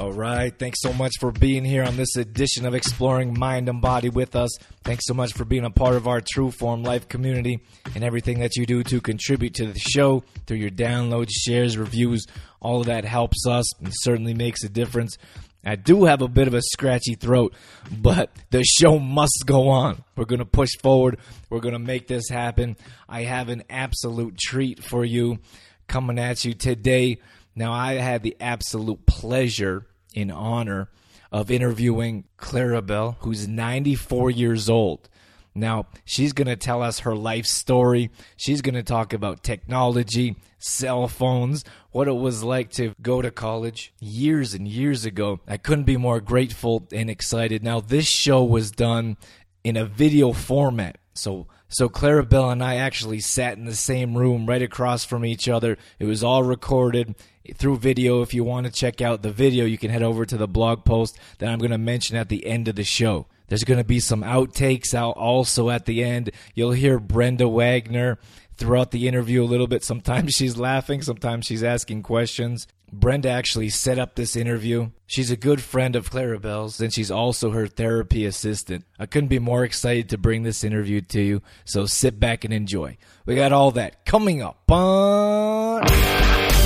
All right. Thanks so much for being here on this edition of Exploring Mind and Body with us. Thanks so much for being a part of our True Form Life community and everything that you do to contribute to the show through your downloads, shares, reviews. All of that helps us and certainly makes a difference. I do have a bit of a scratchy throat, but the show must go on. We're going to push forward. We're going to make this happen. I have an absolute treat for you coming at you today. Now, I had the absolute pleasure and honor of interviewing Clara Belle, who's 94 years old. Now, she's going to tell us her life story. She's going to talk about technology, cell phones, what it was like to go to college years and years ago. I couldn't be more grateful and excited. Now, this show was done in a video format. So so Clara Belle and I actually sat in the same room right across from each other. It was all recorded through video. If you want to check out the video, you can head over to the blog post that I'm going to mention at the end of the show. There's going to be some outtakes out also at the end. You'll hear Brenda Wagner throughout the interview a little bit. Sometimes she's laughing, sometimes she's asking questions. Brenda actually set up this interview. She's a good friend of Clara Belle's, and she's also her therapy assistant. I couldn't be more excited to bring this interview to you, so sit back and enjoy. We got all that coming up on.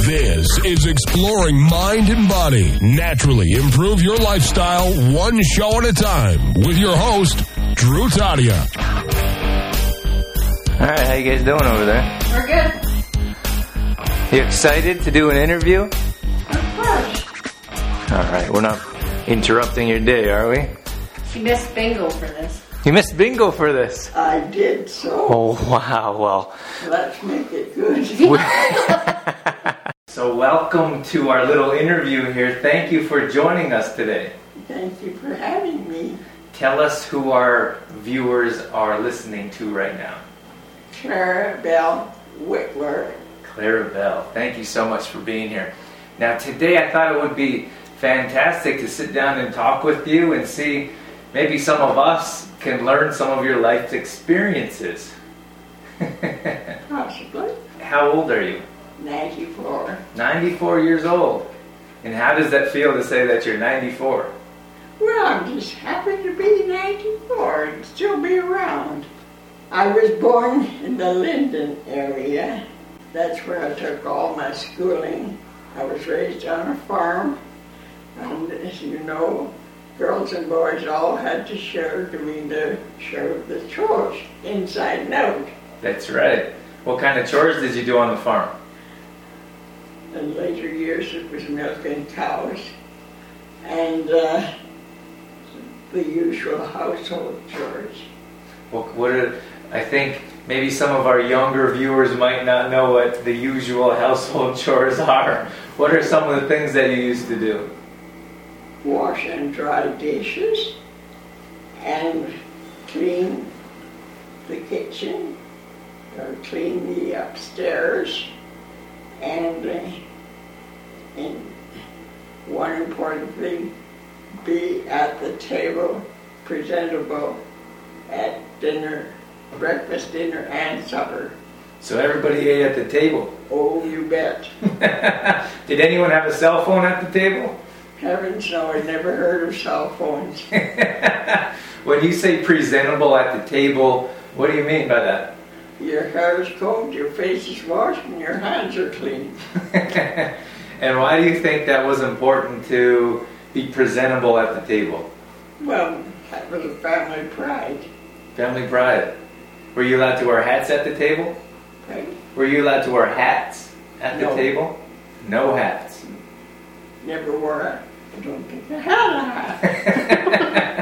This is Exploring Mind and Body. Naturally improve your lifestyle one show at a time with your host, Drew Tadia. All right, how you guys doing over there? We're good. You excited to do an interview? Of course. All right, we're not interrupting your day, are we? She missed bingo for this. You missed bingo for this. I did so. Oh wow! Well, Let's make it good. so welcome to our little interview here. Thank you for joining us today. Thank you for having me. Tell us who our viewers are listening to right now. Clara Belle Whitler. Clara Belle, thank you so much for being here. Now, today I thought it would be fantastic to sit down and talk with you and see maybe some of us can learn some of your life experiences. Possibly. How old are you? 94. 94 years old. And how does that feel to say that you're 94? Well, I'm just happy to be 94 and still be around. I was born in the Linden area. That's where I took all my schooling. I was raised on a farm. And as you know, girls and boys all had to share doing the share of the chores inside and out. That's right. What kind of chores did you do on the farm? In later years, it was milking cows and uh, the usual household chores. What, what are, I think maybe some of our younger viewers might not know what the usual household chores are. What are some of the things that you used to do? Wash and dry dishes and clean the kitchen or clean the upstairs and, uh, and one important thing, be at the table, presentable at dinner, breakfast, dinner, and supper. So everybody ate at the table. Oh, you bet. Did anyone have a cell phone at the table? Heavens no, I never heard of cell phones. when you say presentable at the table, what do you mean by that? Your hair is combed, your face is washed, and your hands are clean. and why do you think that was important to be presentable at the table? Well, that was a family pride. Family pride. Were you allowed to wear hats at the table? Right? Were you allowed to wear hats at the table? No hats. Never wore a, I don't think I had a hat.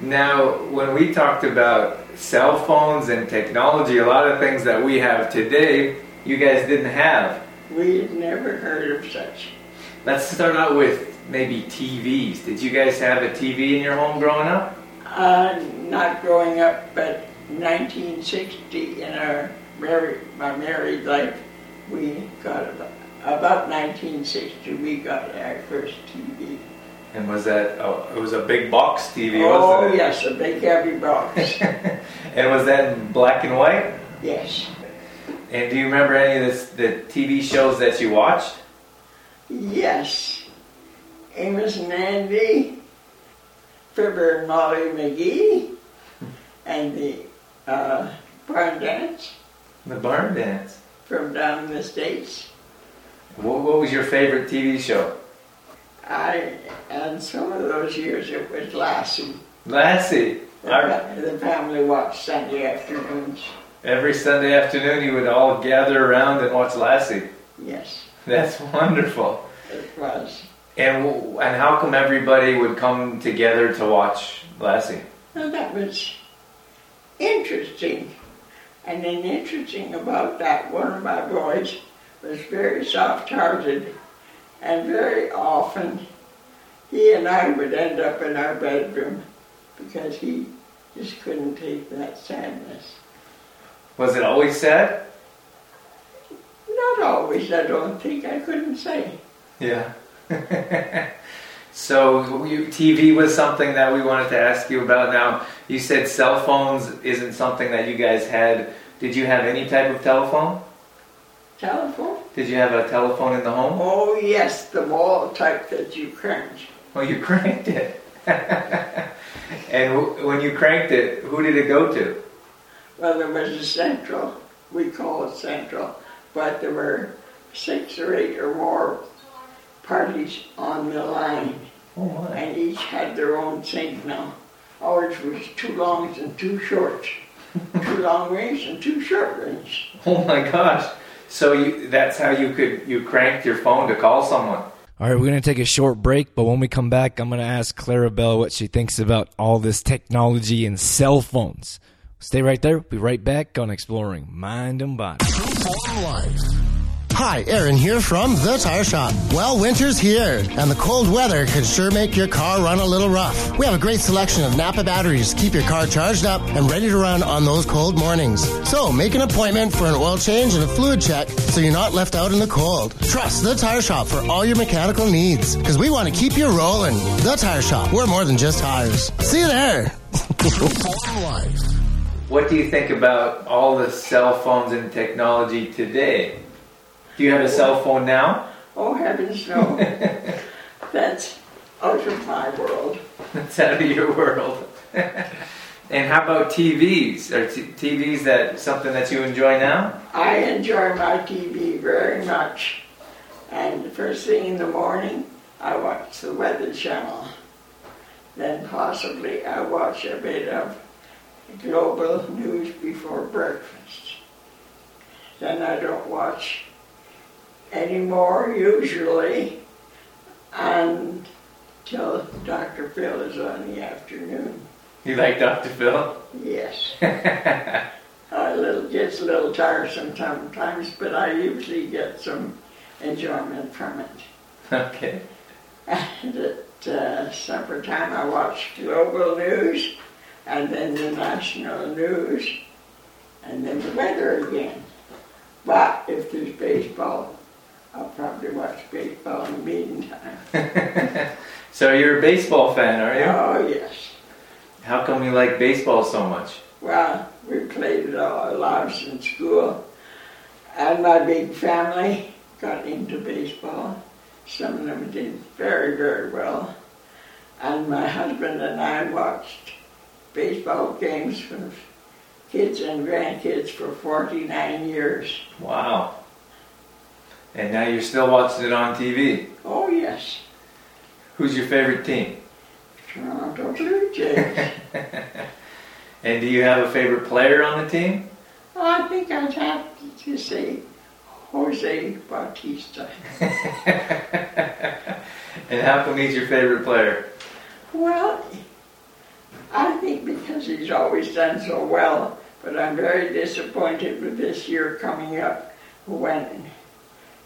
Now, when we talked about cell phones and technology, a lot of things that we have today, you guys didn't have. we had never heard of such. Let's start out with maybe TVs. Did you guys have a TV in your home growing up? Uh, not growing up, but 1960 in our married, my married life, we got about, about 1960 we got our first TV. And was that? Oh, it was a big box TV, oh wasn't it? yes, a big heavy box. And was that in black and white? yes, And do you remember any of this, the TV shows that you watched? yes. Amos and Andy, Fibber and Molly McGee, and the uh, barn dance The Barn Dance. from down in the states. What, what was your favorite TV show? I and some of those years it was Lassie. Lassie. The, fa- the family watched Sunday afternoons. every Sunday afternoon, you would all gather around and watch Lassie. Yes, That's wonderful. it was. And and how come everybody would come together to watch Lassie? And that was interesting. And then interesting about that, one of my boys was very soft-hearted, and very often he and I would end up in our bedroom because he just couldn't take that sadness. Was it always sad? Not always, I don't think. I couldn't say. Yeah. so you, TV was something that we wanted to ask you about. Now you said cell phones isn't something that you guys had. Did you have any type of telephone? Telephone? Did you have a telephone in the home? Oh, yes, the wall type that you crank. Oh, you cranked it. and w- when you cranked it, who did it go to? Well, there was a central, we call it central, but there were six or eight or more parties on the line, Oh and each had their own signal. Ours was two longs and two shorts, two long range and two short range. Oh my gosh. So you, that's how you could you cranked your phone to call someone. All right, we're going to take a short break, but when we come back, I'm going to ask Clara Clarabelle what she thinks about all this technology and cell phones. Stay right there. Be right back on Exploring Mind and Body. Hi, Aaron here from The Tire Shop. Well, winter's here, and the cold weather could sure make your car run a little rough. We have a great selection of Napa batteries to keep your car charged up and ready to run on those cold mornings. So, make an appointment for an oil change and a fluid check so you're not left out in the cold. Trust The Tire Shop for all your mechanical needs, because we want to keep you rolling. The Tire Shop, we're more than just tires. See you there. What do you think about all the cell phones and technology today? Do you have a cell phone now? Oh, heavens no. That's out of my world. That's out of your world. and how about TVs? Are t- TVs that something that you enjoy now? I enjoy my TV very much. And the first thing in the morning, I watch the Weather Channel. Then possibly I watch a bit of global news before breakfast. Then I don't watch anymore usually until Dr. Phil is on the afternoon. You like Dr. Phil? Yes. a little gets a little tiresome sometimes, but I usually get some enjoyment from it. Okay. And at uh, supper time, I watch global news, and then the national news, and then the weather again. But if there's baseball, I'll probably watch baseball in the meantime. So you're a baseball fan, are you? Oh yes. How come you like baseball so much? Well, we played it all our lives in school, and my big family got into baseball. Some of them did very, very well. And my husband and I watched baseball games for kids and grandkids for 49 years. Wow. And now you're still watching it on TV. Oh, yes, Who's your favorite team? Toronto Blue Jays. And do you have a favorite player on the team? I think I'd have to say Jose Bautista. And how come he's your favorite player? Well, I think because he's always done so well, but I'm very disappointed with this year coming up when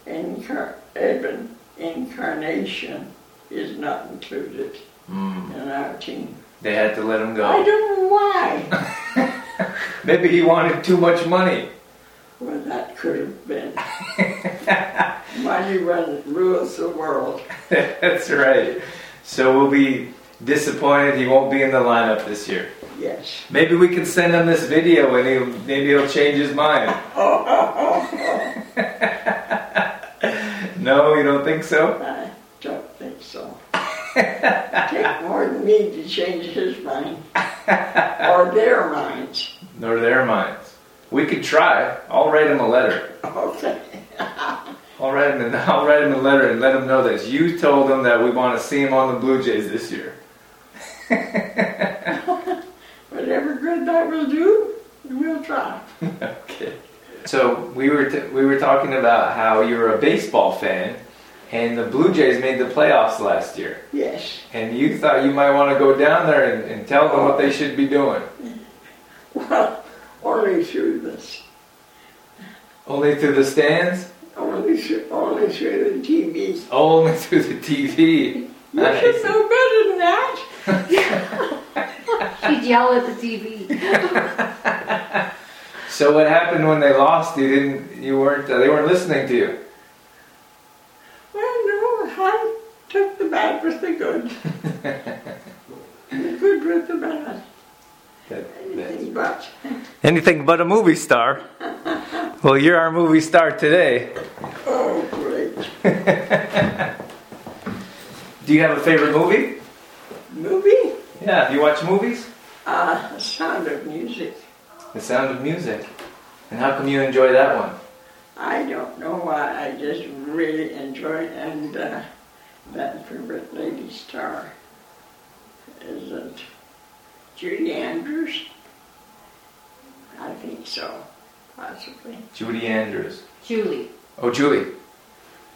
incar- even Encarnacion is not included hmm. in our team. They had to let him go. I don't know why. Maybe he wanted too much money. well, that could have been. Money run, rules the world. That's right. So we'll be disappointed he won't be in the lineup this year. Yes. Maybe we can send him this video and he'll maybe he'll change his mind. You don't think so? I don't think so. Take more than me to change his mind. or their minds. Nor their minds. We could try. I'll write him a letter. Okay. I'll write him. A, I'll write him a letter and let him know that you told him that we want to see him on the Blue Jays this year. Whatever good that will do, we'll try. okay. So we were t- we were talking about how you're a baseball fan, and the Blue Jays made the playoffs last year, Yes. and you thought you might want to go down there and, and tell them what they should be doing. Well, only through this. Only through the stands, Only through, only through the TV. only through the TV. You I should see. know better than that. She'd yell at the TV. So what happened when they lost? You didn't. You weren't. Uh, they weren't listening to you. Good with the bad. Anything but. Anything but a movie star. well, you're our movie star today. Oh, great. Do you have a favorite movie? Movie? Yeah. Do you watch movies? Uh, Sound of Music. The Sound of Music. And how come you enjoy that one? I don't know why, I just really enjoy it. And uh, that favorite lady star is it Judy Andrews? I think so, possibly. Judy Andrews. Julie. Oh, Julie.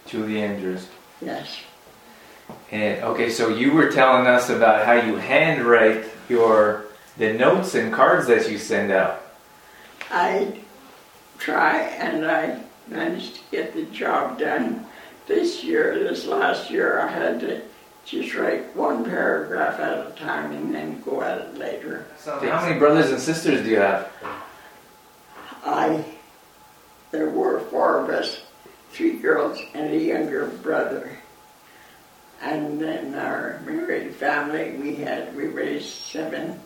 Julie Andrews. Yes. And okay, so you were telling us about how you handwrite your the notes and cards that you send out. I try and I managed to get the job done. This year, this last year, I had to just write one paragraph at a time and then go at it later. So how many brothers and sisters do you have? I, there were four of us, three girls and a younger brother. And then our married family, we had, we raised seven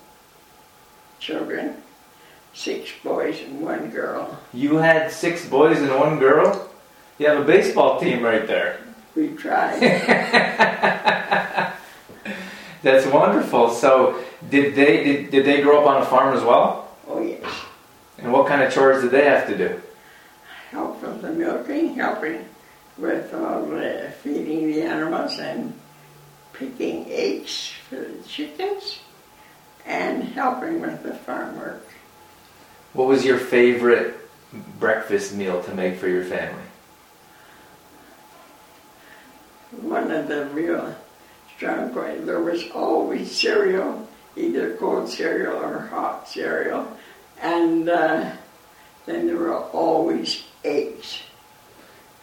children, six boys and one girl. You had six boys and one girl. You have a baseball team right there. We tried. That's wonderful. So did they did, did they grow up on a farm as well? oh yes. And what kind of chores did they have to do? help with the milking, helping with all the feeding the animals and picking eggs for the chickens and helping with the farm work. What was your favorite breakfast meal to make for your family? One of the real points, there was always cereal, either cold cereal or hot cereal, and uh, then there were always eggs.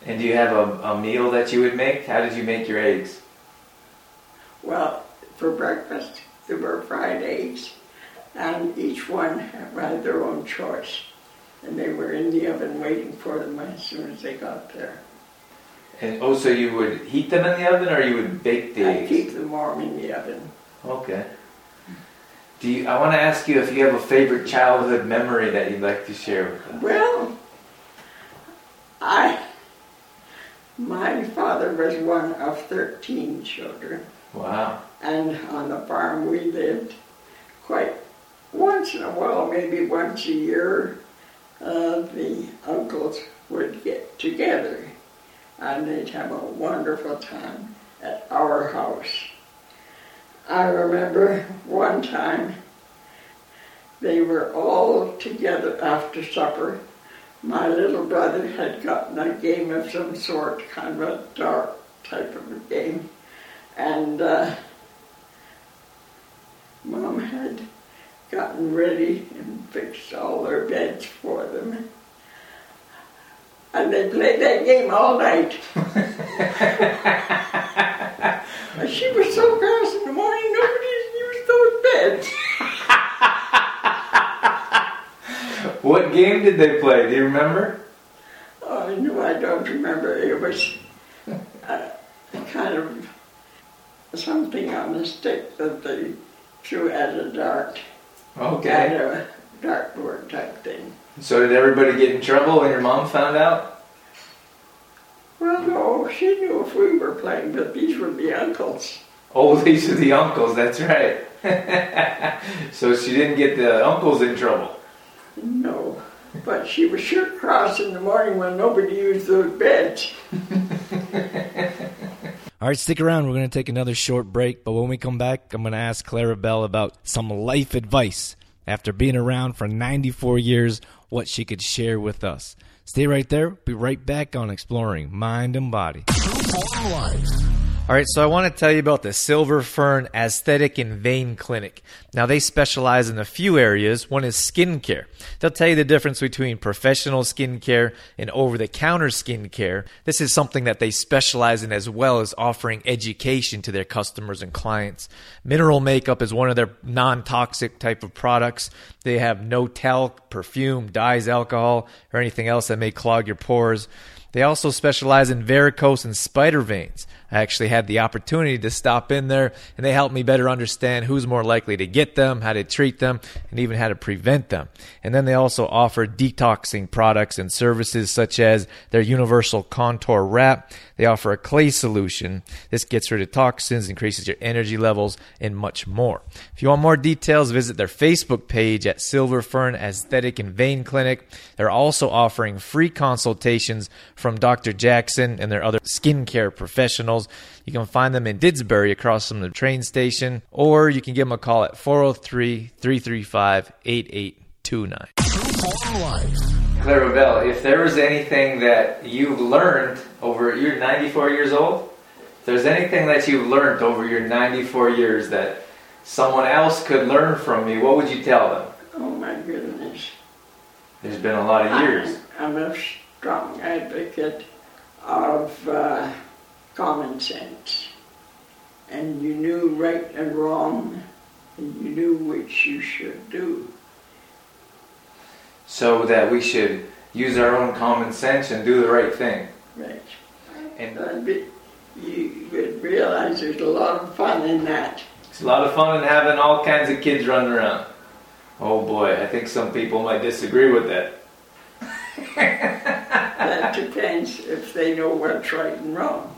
And do you have a, a meal that you would make? How did you make your eggs? Well, for breakfast, there were fried eggs, and each one had their own choice. And they were in the oven waiting for them as soon as they got there. And oh, so you would heat them in the oven, or you would bake the I eggs? keep them warm in the oven. Okay. Do you? I want to ask you if you have a favorite childhood memory that you'd like to share with us. Well, I, my father was one of 13 children, Wow. and on the farm we lived quite once in a while, maybe once a year, uh, the uncles would get together and they'd have a wonderful time at our house. I remember one time they were all together after supper. My little brother had gotten a game of some sort, kind of a dark type of a game, and uh, Mom had gotten ready and fixed all their beds for them. And they played that game all night. And she was so cross in the morning, nobody those beds. did. What game did they play? Do you remember? Oh, no, I don't remember. It was uh, kind of something on a stick that they threw at a dart, at Okay. a dartboard type thing. So did everybody get in trouble when your mom found out? Well, no, knew if we were playing, but these were the uncles. Oh, these are the uncles. That's right. so she didn't get the uncles in trouble. No, but she was sure cross in the morning when nobody used those beds. All right, stick around. We're going to take another short break, but when we come back, I'm going to ask Clara Belle about some life advice. After being around for 94 years, what she could share with us. Stay right there. Be right back on Exploring Mind and Body. All right, so I want to tell you about the Silver Fern Aesthetic and Vein Clinic. Now, they specialize in a few areas. One is skincare. They'll tell you the difference between professional skincare and over the counter skincare. This is something that they specialize in as well as offering education to their customers and clients. Mineral makeup is one of their non toxic type of products. They have no talc, perfume, dyes, alcohol, or anything else that may clog your pores. They also specialize in varicose and spider veins. I actually had the opportunity to stop in there and they helped me better understand who's more likely to get them, how to treat them, and even how to prevent them. And then they also offer detoxing products and services such as their universal contour wrap. They offer a clay solution. This gets rid of toxins, increases your energy levels, and much more. If you want more details, visit their Facebook page at Silver Fern Aesthetic and Vein Clinic. They're also offering free consultations from Dr. Jackson and their other skincare professionals. You can find them in Didsbury across from the train station, or you can give them a call at 403 335 8829. Clara Belle, if there was anything that you've learned over, you're 94 years old? If there's anything that you've learned over your 94 years that someone else could learn from me, what would you tell them? Oh my goodness. There's been a lot of years. I'm, I'm a strong advocate of uh, common sense. And you knew right and wrong, and you knew which you should do. So that we should use our own common sense and do the right thing. Right. And but you would realize there's a lot of fun in that. it's a lot of fun in having all kinds of kids running around. Oh boy, I think some people might disagree with that. That depends if they know what's right and wrong.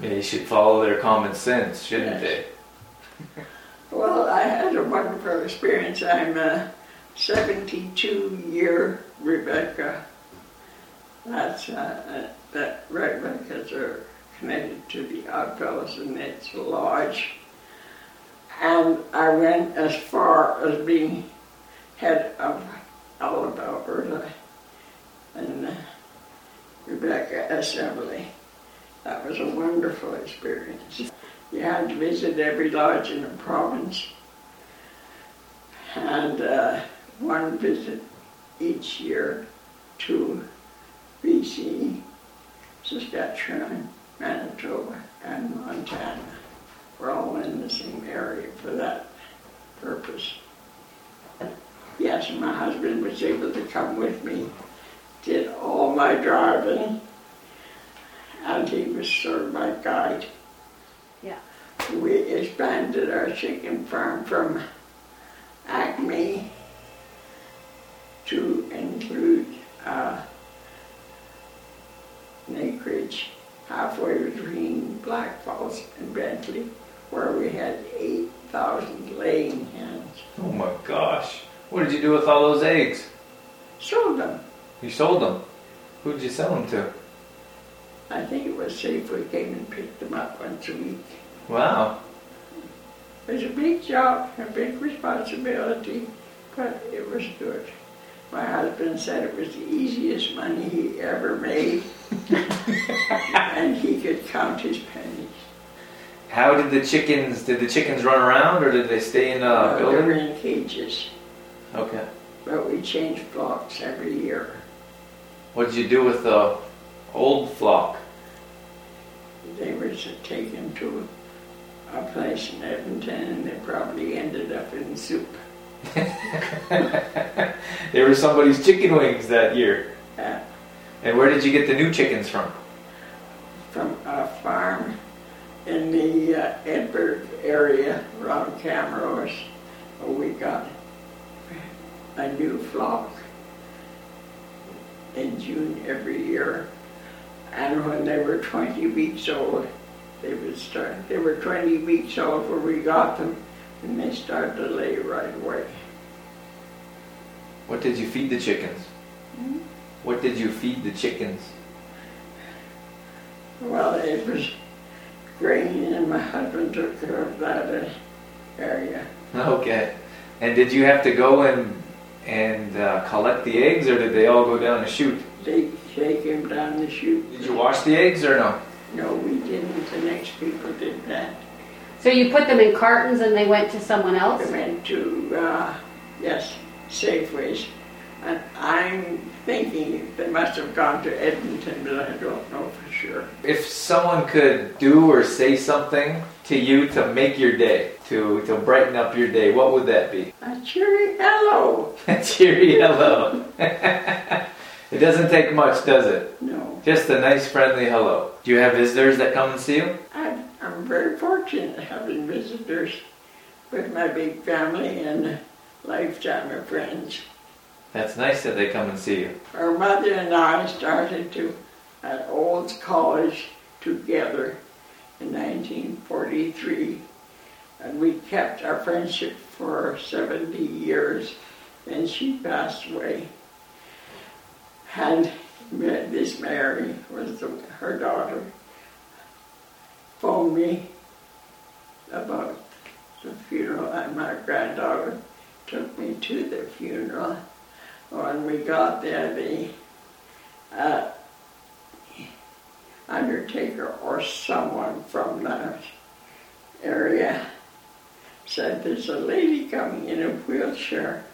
They should follow their common sense, shouldn't Yes. Well, I had a wonderful experience. I'm a 72 year Rebekah. That's uh, that Rebekah's are connected to the Oddfellows and it's Lodge. And I went as far as being head of all of Alberta and uh, Rebekah Assembly. That was a wonderful experience. You had to visit every lodge in the province and uh, one visit each year to BC, Saskatchewan, Manitoba, and Montana. We're all in the same area for that purpose. Yes, my husband was able to come with me, did all my driving, and he was sort of my guide. Yeah. We expanded our chicken farm from Acme to include uh, an acreage halfway between Blackfalds and Bentley, where we had 8,000 laying hens. Oh my gosh. What did you do with all those eggs? Sold them. You sold them. Who'd you sell them to? I think it was Safeway came and picked them up once a week. Wow. It was a big job, a big responsibility, but it was good. My husband said it was the easiest money he ever made, and he could count his pennies. How did the chickens, did the chickens run around or did they stay in a Uh, they were building? in cages, Okay. but we changed flocks every year. What did you do with the old flock? They were taken to a place in Edmonton, and they probably ended up in soup. They were somebody's chicken wings that year. Uh, And where did you get the new chickens from? from a farm in the uh, Edberg area around Camrose. We got a new flock in June every year. And when they were 20 weeks old, they would start, they were 20 weeks old when we got them, and they started to lay right away. What did you feed the chickens? What did you feed the chickens? Well, it was grain, and my husband took care of that uh, area. Okay. And did you have to go and and uh, collect the eggs, or did they all go down the chute? They take him down the chute. Did you wash the eggs or no? No, we didn't. The next people did that. So you put them in cartons and they went to someone else? They else? went to, uh, yes, Safeways. And I'm thinking they must have gone to Edmonton, but I don't know for sure. If someone could do or say something to you to make your day, to to brighten up your day, what would that be? A cheery hello. A cheery hello. it doesn't take much, does it? No, Just a nice, friendly hello. Do you have visitors that come and see you? I, I'm very fortunate having visitors with my big family and lifetime of friends. That's nice that they come and see you. Our mother and I started to at Olds College together in 1943, and we kept our friendship for 70 years. and she passed away. And this Mary was the, her daughter. Phoned me about the funeral, and my granddaughter took me to the funeral. When we got there, the uh, undertaker or someone from that area said, There's a lady coming in a wheelchair,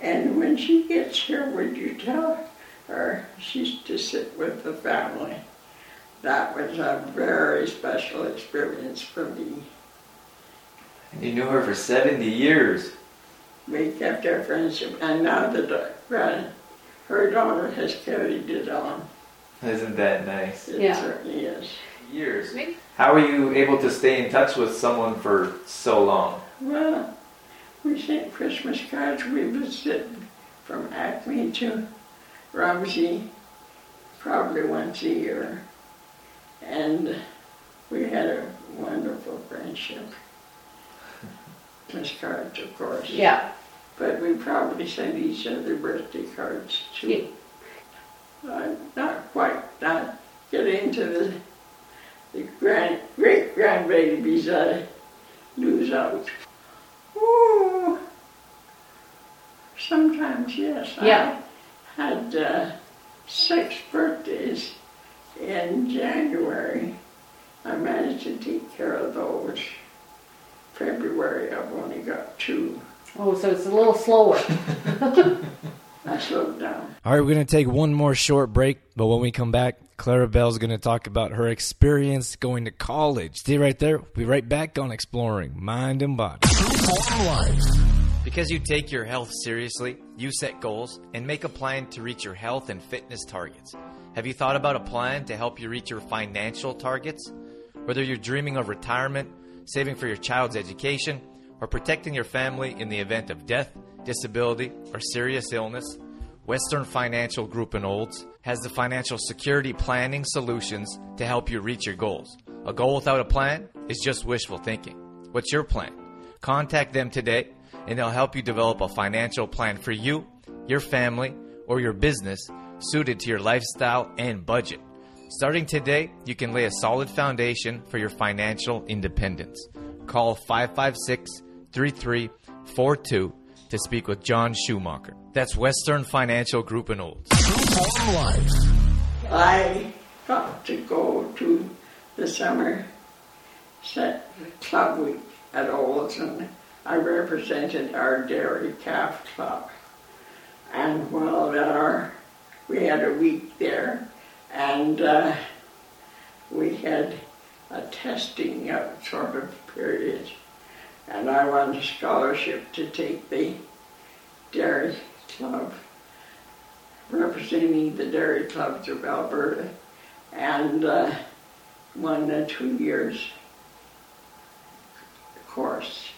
and when she gets here, would you tell her she's to sit with the family? That was a very special experience for me. And you knew her for 70 years. We kept our friendship, and now the da- her daughter has carried it on. Isn't that nice? It Yeah. certainly is. Years. How are you able to stay in touch with someone for so long? Well, we sent Christmas cards. We visited from Acme to Rumsey probably once a year. And we had a wonderful friendship. Christmas cards, of course. Yeah. But we probably sent each other birthday cards too. I'm uh, not quite not get into the the grand great grandbabies I uh, lose out. Ooh, sometimes yes. Yeah. I had uh, six birthdays in January. I managed to take care of those. February I've only got two. Oh, so it's a little slower. I slowed down. All right, we're going to take one more short break, but when we come back, Clara Belle's going to talk about her experience going to college. Stay right there. We'll be right back on Exploring Mind and Body. Because you take your health seriously, you set goals and make a plan to reach your health and fitness targets. Have you thought about a plan to help you reach your financial targets? Whether you're dreaming of retirement, saving for your child's education, or protecting your family in the event of death, disability, or serious illness, Western Financial Group in Olds has the financial security planning solutions to help you reach your goals. A goal without a plan is just wishful thinking. What's your plan? Contact them today and they'll help you develop a financial plan for you, your family, or your business suited to your lifestyle and budget. Starting today, you can lay a solid foundation for your financial independence. Call 556 3342 to speak with John Schumacher. That's Western Financial Group in Olds. I got to go to the summer set club week at Olds and I represented our dairy calf club. And while our, we had a week there and uh, we had a testing sort of period. And I won a scholarship to take the Dairy Club, representing the Dairy Clubs of Alberta, and uh, won two years course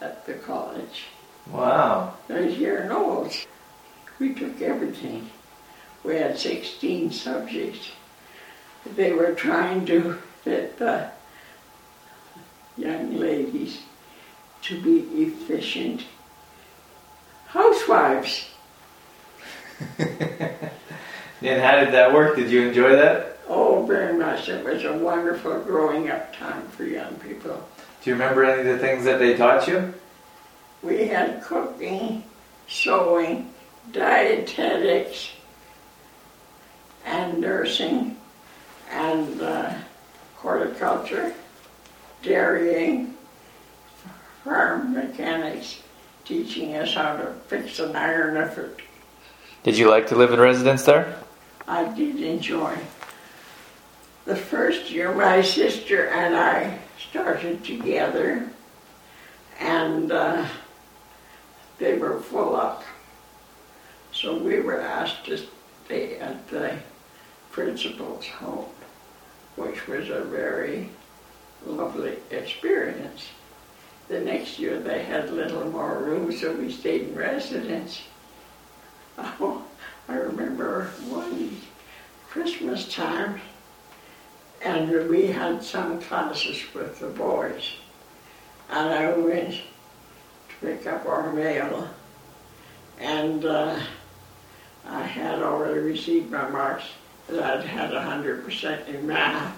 at the college. Wow. Was here in Olds. We took everything. We had 16 subjects. They were trying to fit the young ladies to be efficient housewives. And how did that work? Did you enjoy that? Oh, very much. It was a wonderful growing up time for young people. Do you remember any of the things that they taught you? We had cooking, sewing, dietetics, and nursing, and uh, horticulture, dairying, farm mechanics, teaching us how to fix an iron if it Did you like to live in residence there? I did enjoy. The first year, my sister and I started together, and uh, they were full up. So we were asked to stay at the principal's home, which was a very lovely experience. The next year, they had a little more room, so we stayed in residence. Oh, I remember one Christmas time, and we had some classes with the boys. And I went to pick up our mail, and uh, I had already received my marks that I'd had 100% in math.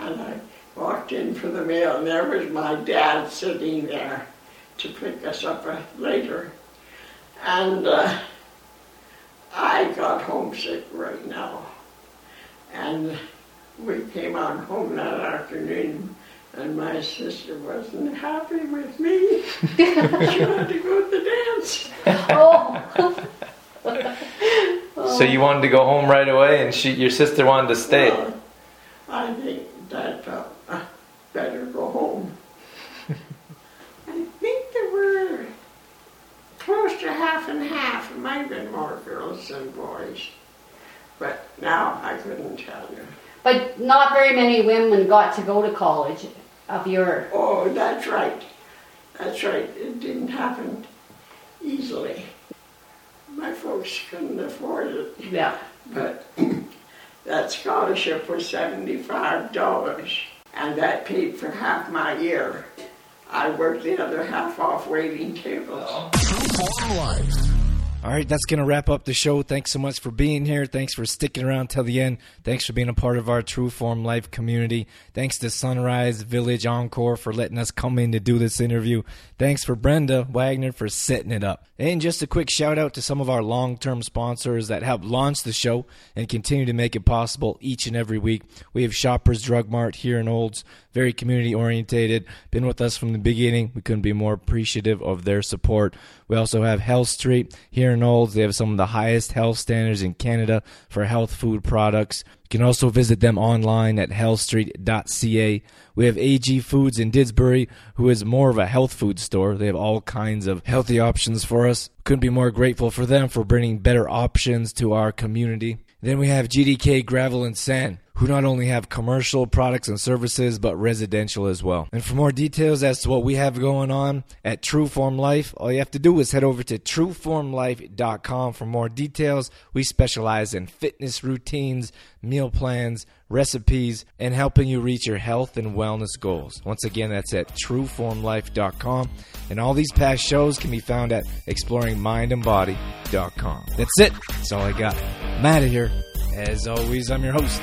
And I walked in for the mail, and there was my dad sitting there to pick us up later. And uh, I got homesick right now. And we came on home that afternoon, and my sister wasn't happy with me. she had to go to the dance. Oh, So you wanted to go home right away, and she, your sister wanted to stay. Well, I think Dad felt uh, better go home. I think there were close to half and half. It might have been more girls than boys. But now I couldn't tell you. But not very many women got to go to college of your. Oh, that's right. That's right. It didn't happen easily. My folks couldn't afford it. Yeah. But that scholarship was $75, and that paid for half my year. I worked the other half off waiting tables. True Life. All right, that's going to wrap up the show. Thanks so much for being here. Thanks for sticking around till the end. Thanks for being a part of our True Form Life community. Thanks to Sunrise Village Encore for letting us come in to do this interview. Thanks for Brenda Wagner for setting it up. And just a quick shout out to some of our long term sponsors that help launch the show and continue to make it possible each and every week. We have Shoppers Drug Mart here in Olds, very community orientated, been with us from the beginning. We couldn't be more appreciative of their support. We also have Health Street here in Olds. They have some of the highest health standards in Canada for health food products. You can also visit them online at healthstreet.ca. We have AG Foods in Didsbury, who is more of a health food store. They have all kinds of healthy options for us. Couldn't be more grateful for them for bringing better options to our community. Then we have GDK Gravel and Sand who not only have commercial products and services, but residential as well. And for more details as to what we have going on at Trueform Life, all you have to do is head over to trueformlife.com for more details. We specialize in fitness routines, meal plans, recipes, and helping you reach your health and wellness goals. Once again, that's at trueformlife.com. And all these past shows can be found at exploringmindandbody.com. That's it. That's all I got. I'm out of here. As always, I'm your host,